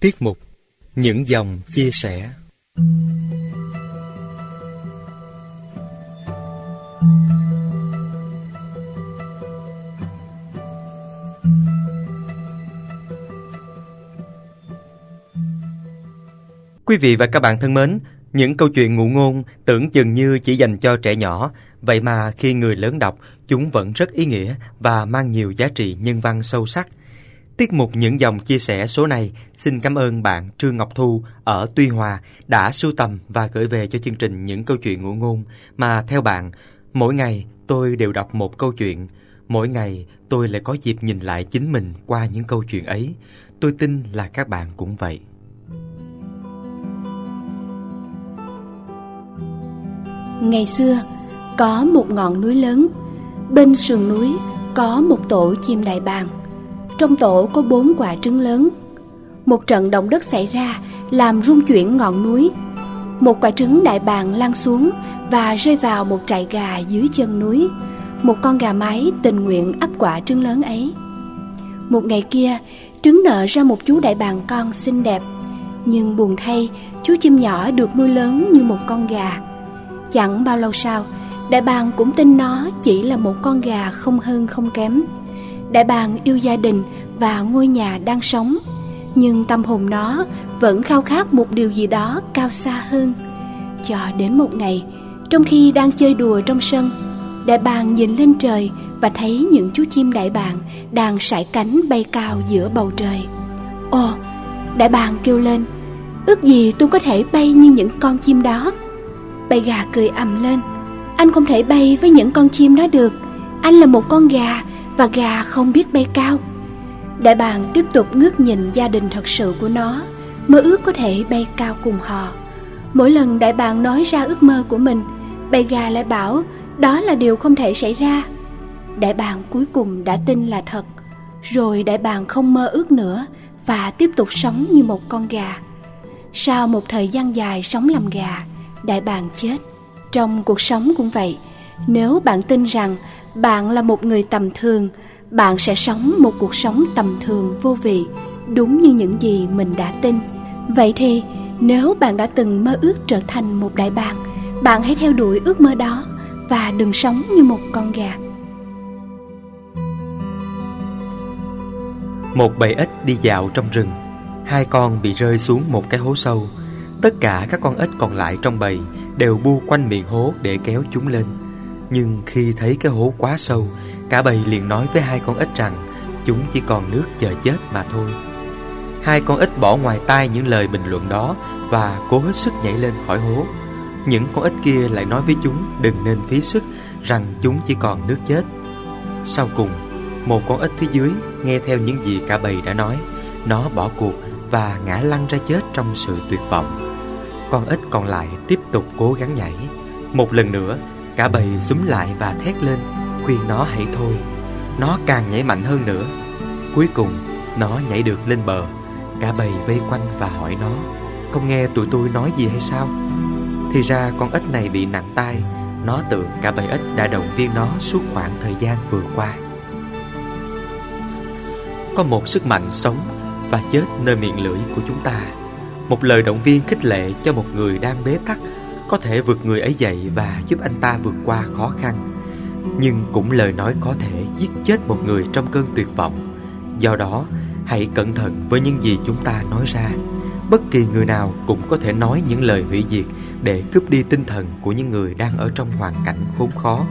Tiết mục Những dòng chia sẻ Quý vị và các bạn thân mến, những câu chuyện ngụ ngôn tưởng chừng như chỉ dành cho trẻ nhỏ, vậy mà khi người lớn đọc, chúng vẫn rất ý nghĩa và mang nhiều giá trị nhân văn sâu sắc. Tiết mục những dòng chia sẻ số này xin cảm ơn bạn Trương Ngọc Thu ở Tuy Hòa đã sưu tầm và gửi về cho chương trình những câu chuyện ngụ ngôn mà theo bạn, mỗi ngày tôi đều đọc một câu chuyện, mỗi ngày tôi lại có dịp nhìn lại chính mình qua những câu chuyện ấy. Tôi tin là các bạn cũng vậy. Ngày xưa, có một ngọn núi lớn, bên sườn núi có một tổ chim đại bàng. Trong tổ có bốn quả trứng lớn. Một trận động đất xảy ra làm rung chuyển ngọn núi. Một quả trứng đại bàng lăn xuống và rơi vào một trại gà dưới chân núi. Một con gà mái tình nguyện ấp quả trứng lớn ấy. Một ngày kia, trứng nở ra một chú đại bàng con xinh đẹp. Nhưng buồn thay, chú chim nhỏ được nuôi lớn như một con gà. Chẳng bao lâu sau, đại bàng cũng tin nó chỉ là một con gà không hơn không kém. Đại bàng yêu gia đình và ngôi nhà đang sống, nhưng tâm hồn nó vẫn khao khát một điều gì đó cao xa hơn. Cho đến một ngày, trong khi đang chơi đùa trong sân, đại bàng nhìn lên trời và thấy những chú chim đại bàng đang sải cánh bay cao giữa bầu trời. Ồ, đại bàng kêu lên, ước gì tôi có thể bay như những con chim đó. Bầy gà cười ầm lên, anh không thể bay với những con chim đó được, anh là một con gà và gà không biết bay cao. Đại bàng tiếp tục ngước nhìn gia đình thật sự của nó, mơ ước có thể bay cao cùng họ. Mỗi lần đại bàng nói ra ước mơ của mình, bầy gà lại bảo đó là điều không thể xảy ra. Đại bàng cuối cùng đã tin là thật, rồi đại bàng không mơ ước nữa và tiếp tục sống như một con gà. Sau một thời gian dài sống làm gà, đại bàng chết. Trong cuộc sống cũng vậy, nếu bạn tin rằng bạn là một người tầm thường, bạn sẽ sống một cuộc sống tầm thường vô vị, đúng như những gì mình đã tin. Vậy thì, nếu bạn đã từng mơ ước trở thành một đại bàng, bạn hãy theo đuổi ước mơ đó và đừng sống như một con gà. Một bầy ếch đi dạo trong rừng, hai con bị rơi xuống một cái hố sâu. Tất cả các con ếch còn lại trong bầy đều bu quanh miệng hố để kéo chúng lên. Nhưng khi thấy cái hố quá sâu, cả bầy liền nói với hai con ếch rằng chúng chỉ còn nước chờ chết mà thôi. Hai con ếch bỏ ngoài tai những lời bình luận đó và cố hết sức nhảy lên khỏi hố. Những con ếch kia lại nói với chúng đừng nên phí sức rằng chúng chỉ còn nước chết. Sau cùng, một con ếch phía dưới nghe theo những gì cả bầy đã nói, nó bỏ cuộc và ngã lăn ra chết trong sự tuyệt vọng. Con ếch còn lại tiếp tục cố gắng nhảy. Một lần nữa, cả bầy súng lại và thét lên, khuyên nó hãy thôi. Nó càng nhảy mạnh hơn nữa. Cuối cùng, nó nhảy được lên bờ. Cả bầy vây quanh và hỏi nó, không nghe tụi tôi nói gì hay sao? Thì ra con ếch này bị nặng tai, nó tưởng cả bầy ếch đã động viên nó suốt khoảng thời gian vừa qua. Có một sức mạnh sống và chết nơi miệng lưỡi của chúng ta một lời động viên khích lệ cho một người đang bế tắc có thể vượt người ấy dậy và giúp anh ta vượt qua khó khăn. Nhưng cũng lời nói có thể giết chết một người trong cơn tuyệt vọng. Do đó, hãy cẩn thận với những gì chúng ta nói ra. Bất kỳ người nào cũng có thể nói những lời hủy diệt để cướp đi tinh thần của những người đang ở trong hoàn cảnh khốn khó.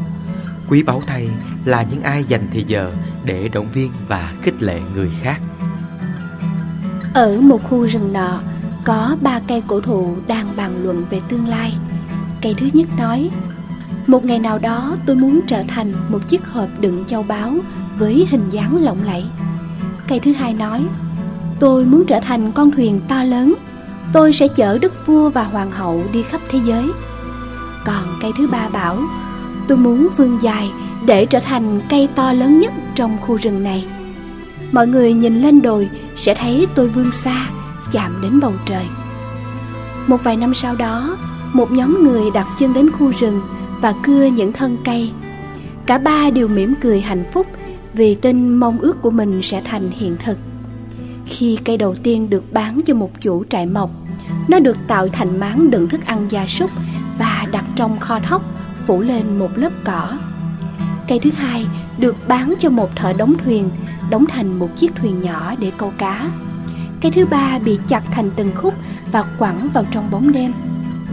Quý báu thay là những ai dành thời giờ để động viên và khích lệ người khác. Ở một khu rừng nọ, có ba cây cổ thụ đang bàn luận về tương lai. Cây thứ nhất nói, một ngày nào đó tôi muốn trở thành một chiếc hộp đựng châu báu với hình dáng lộng lẫy. Cây thứ hai nói, tôi muốn trở thành con thuyền to lớn, tôi sẽ chở đức vua và hoàng hậu đi khắp thế giới. Còn cây thứ ba bảo, tôi muốn vươn dài để trở thành cây to lớn nhất trong khu rừng này. Mọi người nhìn lên đồi sẽ thấy tôi vươn xa chạm đến bầu trời một vài năm sau đó một nhóm người đặt chân đến khu rừng và cưa những thân cây. Cả ba đều mỉm cười hạnh phúc vì tin mong ước của mình sẽ thành hiện thực. Khi cây đầu tiên được bán cho một chủ trại mộc, Nó được tạo thành máng đựng thức ăn gia súc Và đặt trong kho thóc, phủ lên một lớp cỏ. Cây thứ hai được bán cho một thợ đóng thuyền, Đóng thành một chiếc thuyền nhỏ để câu cá. Cây thứ ba bị chặt thành từng khúc và quẳng vào trong bóng đêm.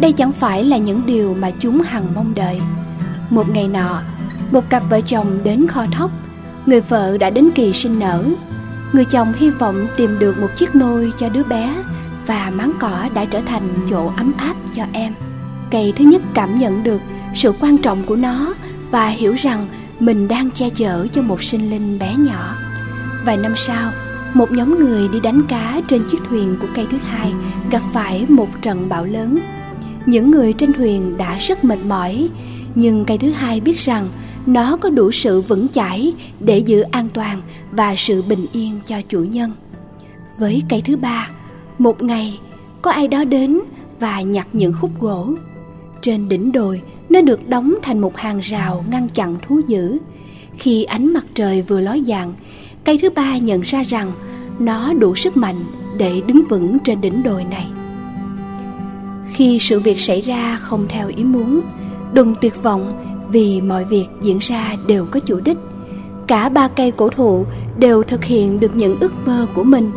Đây chẳng phải là những điều mà chúng hằng mong đợi. Một ngày nọ, một cặp vợ chồng đến kho thóc. Người vợ đã đến kỳ sinh nở. Người chồng hy vọng tìm được một chiếc nôi cho đứa bé Và máng cỏ đã trở thành chỗ ấm áp cho em. Cây thứ nhất cảm nhận được sự quan trọng của nó Và hiểu rằng mình đang che chở cho một sinh linh bé nhỏ. Vài năm sau, một nhóm người đi đánh cá trên chiếc thuyền của cây thứ hai gặp phải một trận bão lớn. Những người trên thuyền đã rất mệt mỏi, nhưng cây thứ hai biết rằng nó có đủ sự vững chãi để giữ an toàn và sự bình yên cho chủ nhân. Với cây thứ ba, một ngày có ai đó đến và nhặt những khúc gỗ. Trên đỉnh đồi, nó được đóng thành một hàng rào ngăn chặn thú dữ. Khi ánh mặt trời vừa ló dạng, cây thứ ba nhận ra rằng nó đủ sức mạnh để đứng vững trên đỉnh đồi này. Khi sự việc xảy ra không theo ý muốn, đừng tuyệt vọng vì mọi việc diễn ra đều có chủ đích. Cả ba cây cổ thụ đều thực hiện được những ước mơ của mình,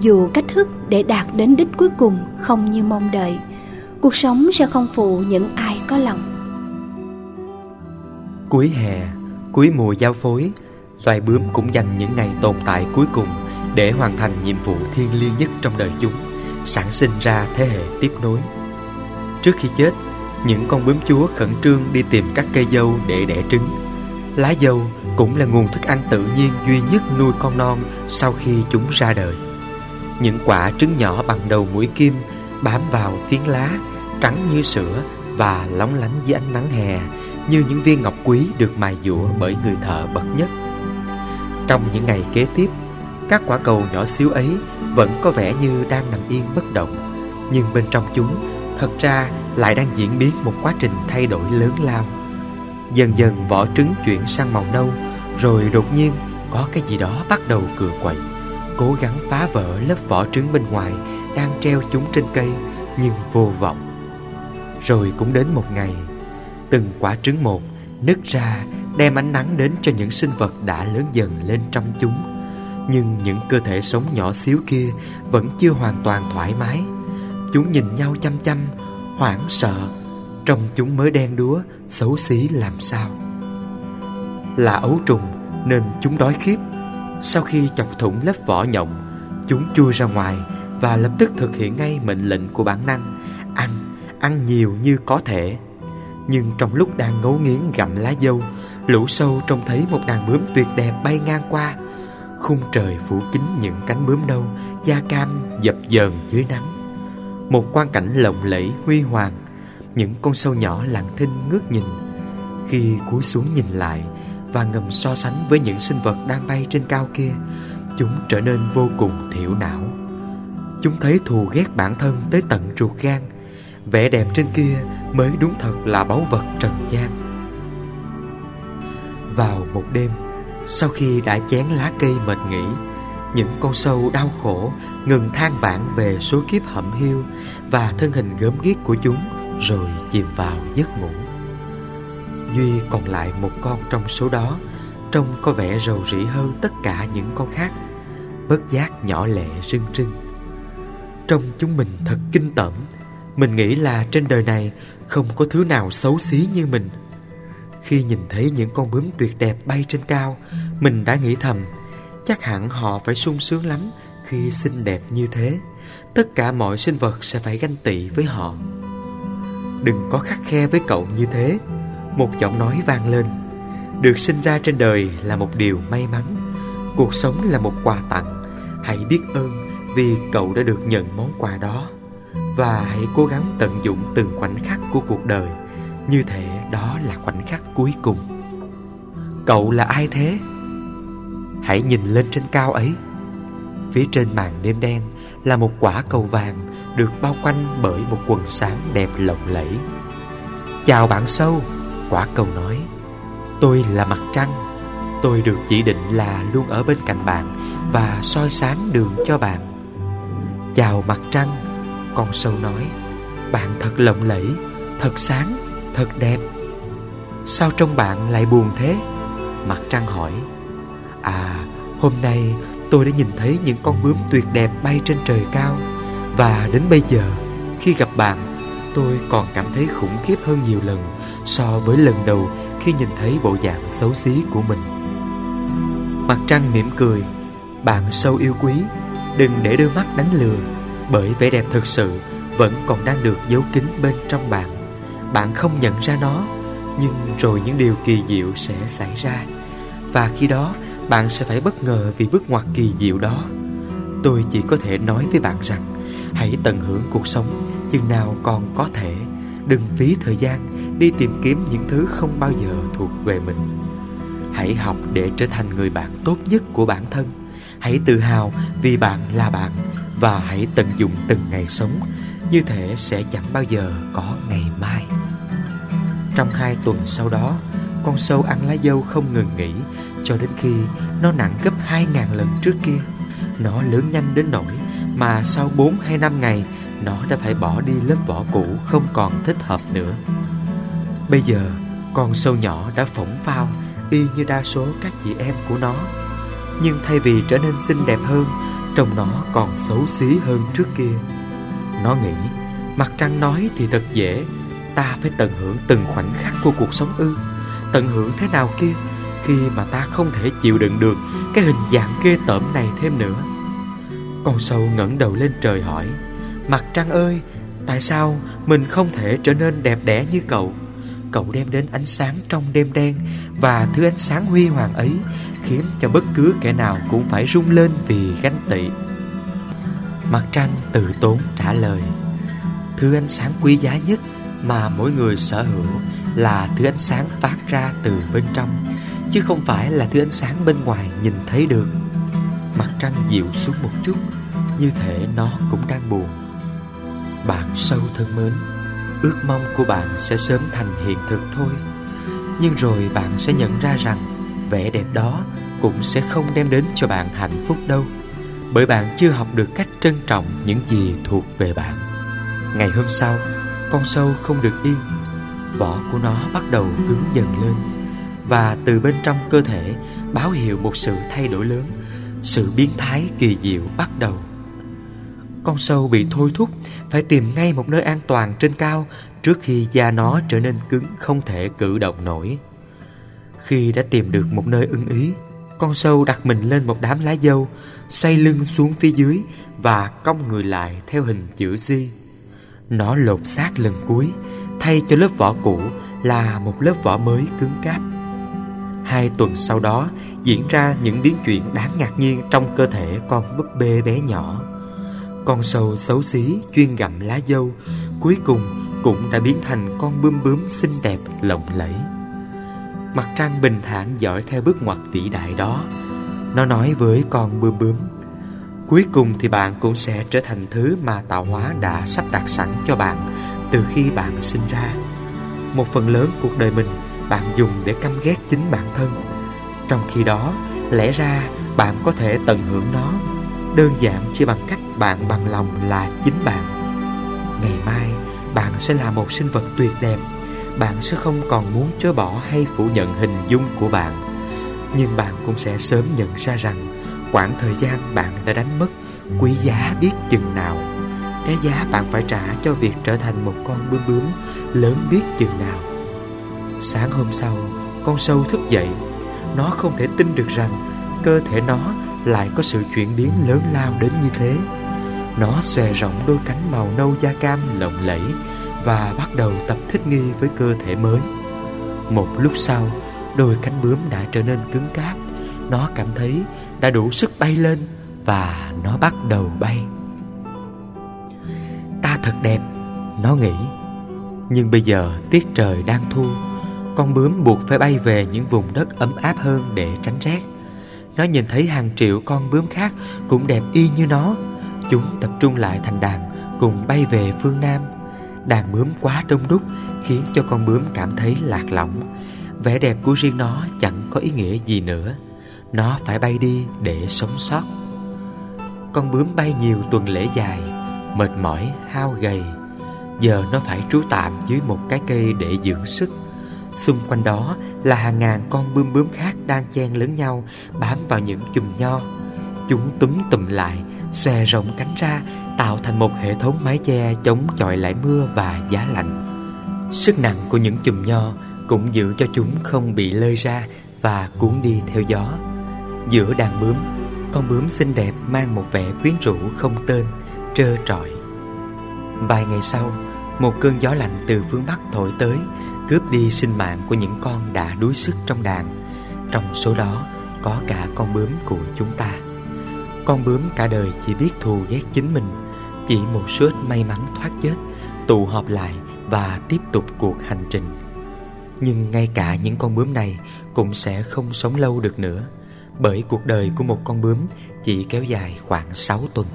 dù cách thức để đạt đến đích cuối cùng không như mong đợi. Cuộc sống sẽ không phụ những ai có lòng. Cuối hè, cuối mùa giao phối, loài bướm cũng dành những ngày tồn tại cuối cùng để hoàn thành nhiệm vụ thiêng liêng nhất trong đời chúng, sản sinh ra thế hệ tiếp nối. Trước khi chết, những con bướm chúa khẩn trương đi tìm các cây dâu để đẻ trứng. Lá dâu cũng là nguồn thức ăn tự nhiên duy nhất nuôi con non sau khi chúng ra đời. Những quả trứng nhỏ bằng đầu mũi kim bám vào phiến lá, trắng như sữa và lóng lánh dưới ánh nắng hè như những viên ngọc quý được mài dũa bởi người thợ bậc nhất. Trong những ngày kế tiếp, các quả cầu nhỏ xíu ấy vẫn có vẻ như đang nằm yên bất động, nhưng bên trong chúng thật ra lại đang diễn biến một quá trình thay đổi lớn lao. Dần dần vỏ trứng chuyển sang màu nâu, rồi đột nhiên có cái gì đó bắt đầu cựa quậy, cố gắng phá vỡ lớp vỏ trứng bên ngoài đang treo chúng trên cây nhưng vô vọng. Rồi cũng đến một ngày, từng quả trứng một nứt ra đem ánh nắng đến cho những sinh vật đã lớn dần lên trong chúng. Nhưng những cơ thể sống nhỏ xíu kia vẫn chưa hoàn toàn thoải mái. Chúng nhìn nhau chăm chăm, hoảng sợ, trong chúng mới đen đúa, xấu xí làm sao. Là ấu trùng nên chúng đói khiếp. Sau khi chọc thủng lớp vỏ nhộng, chúng chui ra ngoài và lập tức thực hiện ngay mệnh lệnh của bản năng, ăn, ăn nhiều như có thể. Nhưng trong lúc đang ngấu nghiến gặm lá dâu, lũ sâu trông thấy một đàn bướm tuyệt đẹp bay ngang qua. Khung trời phủ kín những cánh bướm nâu, da cam dập dờn dưới nắng. Một quang cảnh lộng lẫy huy hoàng, những con sâu nhỏ lặng thinh ngước nhìn. Khi cúi xuống nhìn lại và ngầm so sánh với những sinh vật đang bay trên cao kia, chúng trở nên vô cùng thiểu não. Chúng thấy thù ghét bản thân tới tận ruột gan, vẻ đẹp trên kia mới đúng thật là báu vật trần gian. Vào một đêm, sau khi đã chén lá cây mệt nghỉ những con sâu đau khổ, ngừng than vãn về số kiếp hậm hiu Và thân hình gớm ghiếc của chúng rồi chìm vào giấc ngủ. Duy còn lại một con trong số đó, Trông có vẻ rầu rĩ hơn tất cả những con khác, Bất giác nhỏ lệ rưng rưng. Trong chúng mình thật kinh tởm, Mình nghĩ là trên đời này Không có thứ nào xấu xí như mình. Khi nhìn thấy những con bướm tuyệt đẹp bay trên cao, Mình đã nghĩ thầm Chắc hẳn họ phải sung sướng lắm Khi xinh đẹp như thế. Tất cả mọi sinh vật sẽ phải ganh tị với họ. Đừng có khắc khe với cậu như thế. Một giọng nói vang lên. Được sinh ra trên đời là một điều may mắn. Cuộc sống là một quà tặng. Hãy biết ơn vì cậu đã được nhận món quà đó. Và hãy cố gắng tận dụng từng khoảnh khắc của cuộc đời. Như thể đó là khoảnh khắc cuối cùng. Cậu là ai thế? Hãy nhìn lên trên cao ấy. Phía trên màn đêm đen Là một quả cầu vàng Được bao quanh bởi một quần sáng đẹp lộng lẫy. Chào bạn sâu, Quả cầu nói, Tôi là mặt trăng. Tôi được chỉ định là luôn ở bên cạnh bạn Và soi sáng đường cho bạn. Chào mặt trăng, Con sâu nói, Bạn thật lộng lẫy, Thật sáng, Thật đẹp. Sao trong bạn lại buồn thế? Mặt trăng hỏi. À hôm nay tôi đã nhìn thấy những con bướm tuyệt đẹp bay trên trời cao. Và đến bây giờ, Khi gặp bạn, Tôi còn cảm thấy khủng khiếp hơn nhiều lần So với lần đầu khi nhìn thấy bộ dạng xấu xí của mình. Mặt trăng mỉm cười, Bạn sâu yêu quý, Đừng để đôi mắt đánh lừa, Bởi vẻ đẹp thực sự Vẫn còn đang được giấu kín bên trong bạn. Bạn không nhận ra nó, Nhưng rồi những điều kỳ diệu sẽ xảy ra. Và khi đó bạn sẽ phải bất ngờ vì bước ngoặt kỳ diệu đó. Tôi chỉ có thể nói với bạn rằng, Hãy tận hưởng cuộc sống, Chừng nào còn có thể. Đừng phí thời gian đi tìm kiếm những thứ không bao giờ thuộc về mình. Hãy học để trở thành người bạn tốt nhất của bản thân. Hãy tự hào vì bạn là bạn và hãy tận dụng từng ngày sống như thể sẽ chẳng bao giờ có ngày mai. Trong hai tuần sau đó con sâu ăn lá dâu không ngừng nghỉ, cho đến khi nó nặng gấp hai ngàn lần trước kia. Nó lớn nhanh đến nỗi mà sau bốn hay năm ngày, nó đã phải bỏ đi lớp vỏ cũ không còn thích hợp nữa. Bây giờ, con sâu nhỏ đã phỏng phao, Y như đa số các chị em của nó. Nhưng thay vì trở nên xinh đẹp hơn, Trông nó còn xấu xí hơn trước kia. Nó nghĩ, Mặt trăng nói thì thật dễ, Ta phải tận hưởng từng khoảnh khắc của cuộc sống ư. Tận hưởng thế nào kia Khi mà ta không thể chịu đựng được Cái hình dạng ghê tởm này thêm nữa Con sâu ngẩng đầu lên trời hỏi, Mặt trăng ơi, Tại sao mình không thể trở nên đẹp đẽ như cậu cậu đem đến ánh sáng trong đêm đen và thứ ánh sáng huy hoàng ấy khiến cho bất cứ kẻ nào cũng phải rung lên vì ganh tị. Mặt trăng từ tốn trả lời, Thứ ánh sáng quý giá nhất mà mỗi người sở hữu là thứ ánh sáng phát ra từ bên trong, Chứ không phải là thứ ánh sáng bên ngoài nhìn thấy được. Mặt trăng dịu xuống một chút, Như thể nó cũng đang buồn. Bạn sâu thân mến, ước mong của bạn sẽ sớm thành hiện thực thôi. Nhưng rồi bạn sẽ nhận ra rằng vẻ đẹp đó cũng sẽ không đem đến cho bạn hạnh phúc đâu, bởi bạn chưa học được cách trân trọng những gì thuộc về bạn. Ngày hôm sau, con sâu không được yên vỏ của nó bắt đầu cứng dần lên và từ bên trong cơ thể báo hiệu một sự thay đổi lớn sự biến thái kỳ diệu bắt đầu con sâu bị thôi thúc phải tìm ngay một nơi an toàn trên cao trước khi da nó trở nên cứng không thể cử động nổi. Khi đã tìm được một nơi ưng ý, con sâu đặt mình lên một đám lá dâu, xoay lưng xuống phía dưới và cong người lại theo hình chữ Z. Nó lột xác lần cuối, thay cho lớp vỏ cũ là một lớp vỏ mới cứng cáp. Hai tuần sau đó, diễn ra những biến chuyển đáng ngạc nhiên trong cơ thể con búp bê bé nhỏ. Con sâu xấu xí, chuyên gặm lá dâu, Cuối cùng cũng đã biến thành con bướm bướm xinh đẹp, lộng lẫy Mặt trăng bình thản dõi theo bước ngoặt vĩ đại đó Nó nói với con bướm bướm, Cuối cùng thì bạn cũng sẽ trở thành thứ mà tạo hóa đã sắp đặt sẵn cho bạn từ khi bạn sinh ra. Một phần lớn cuộc đời mình bạn dùng để căm ghét chính bản thân. Trong khi đó, lẽ ra bạn có thể tận hưởng nó. Đơn giản chỉ bằng cách bạn bằng lòng là chính bạn. Ngày mai bạn sẽ là một sinh vật tuyệt đẹp. Bạn sẽ không còn muốn chối bỏ hay phủ nhận hình dung của bạn. Nhưng bạn cũng sẽ sớm nhận ra rằng Quãng thời gian bạn đã đánh mất quý giá biết chừng nào. Cái giá bạn phải trả cho việc trở thành một con bướm bướm lớn biết chừng nào Sáng hôm sau, con sâu thức dậy Nó không thể tin được rằng cơ thể nó lại có sự chuyển biến lớn lao đến như thế nó xòe rộng đôi cánh màu nâu da cam lộng lẫy và bắt đầu tập thích nghi với cơ thể mới. Một lúc sau, đôi cánh bướm đã trở nên cứng cáp. Nó cảm thấy đã đủ sức bay lên và nó bắt đầu bay. Thật đẹp, nó nghĩ. Nhưng bây giờ tiết trời đang thu, con bướm buộc phải bay về những vùng đất ấm áp hơn để tránh rét. Nó nhìn thấy hàng triệu con bướm khác cũng đẹp y như nó. Chúng tập trung lại thành đàn Cùng bay về phương Nam. Đàn bướm quá đông đúc Khiến cho con bướm cảm thấy lạc lõng. Vẻ đẹp của riêng nó chẳng có ý nghĩa gì nữa. Nó phải bay đi để sống sót. Con bướm bay nhiều tuần lễ dài Mệt mỏi, hao gầy. Giờ nó phải trú tạm dưới một cái cây để dưỡng sức. Xung quanh đó là hàng ngàn con bướm bướm khác đang chen lấn nhau Bám vào những chùm nho. Chúng túm tụm lại, xòe rộng cánh ra Tạo thành một hệ thống mái che chống chọi lại mưa và giá lạnh. Sức nặng của những chùm nho cũng giữ cho chúng không bị lơi ra và cuốn đi theo gió. Giữa đàn bướm, con bướm xinh đẹp mang một vẻ quyến rũ không tên, trơ trọi. Vài ngày sau, một cơn gió lạnh từ phương Bắc thổi tới Cướp đi sinh mạng của những con đã đuối sức trong đàn. Trong số đó có cả con bướm của chúng ta. Con bướm cả đời chỉ biết thù ghét chính mình Chỉ một số ít may mắn thoát chết Tụ họp lại và tiếp tục cuộc hành trình. Nhưng ngay cả những con bướm này cũng sẽ không sống lâu được nữa Bởi cuộc đời của một con bướm chỉ kéo dài khoảng 6 tuần.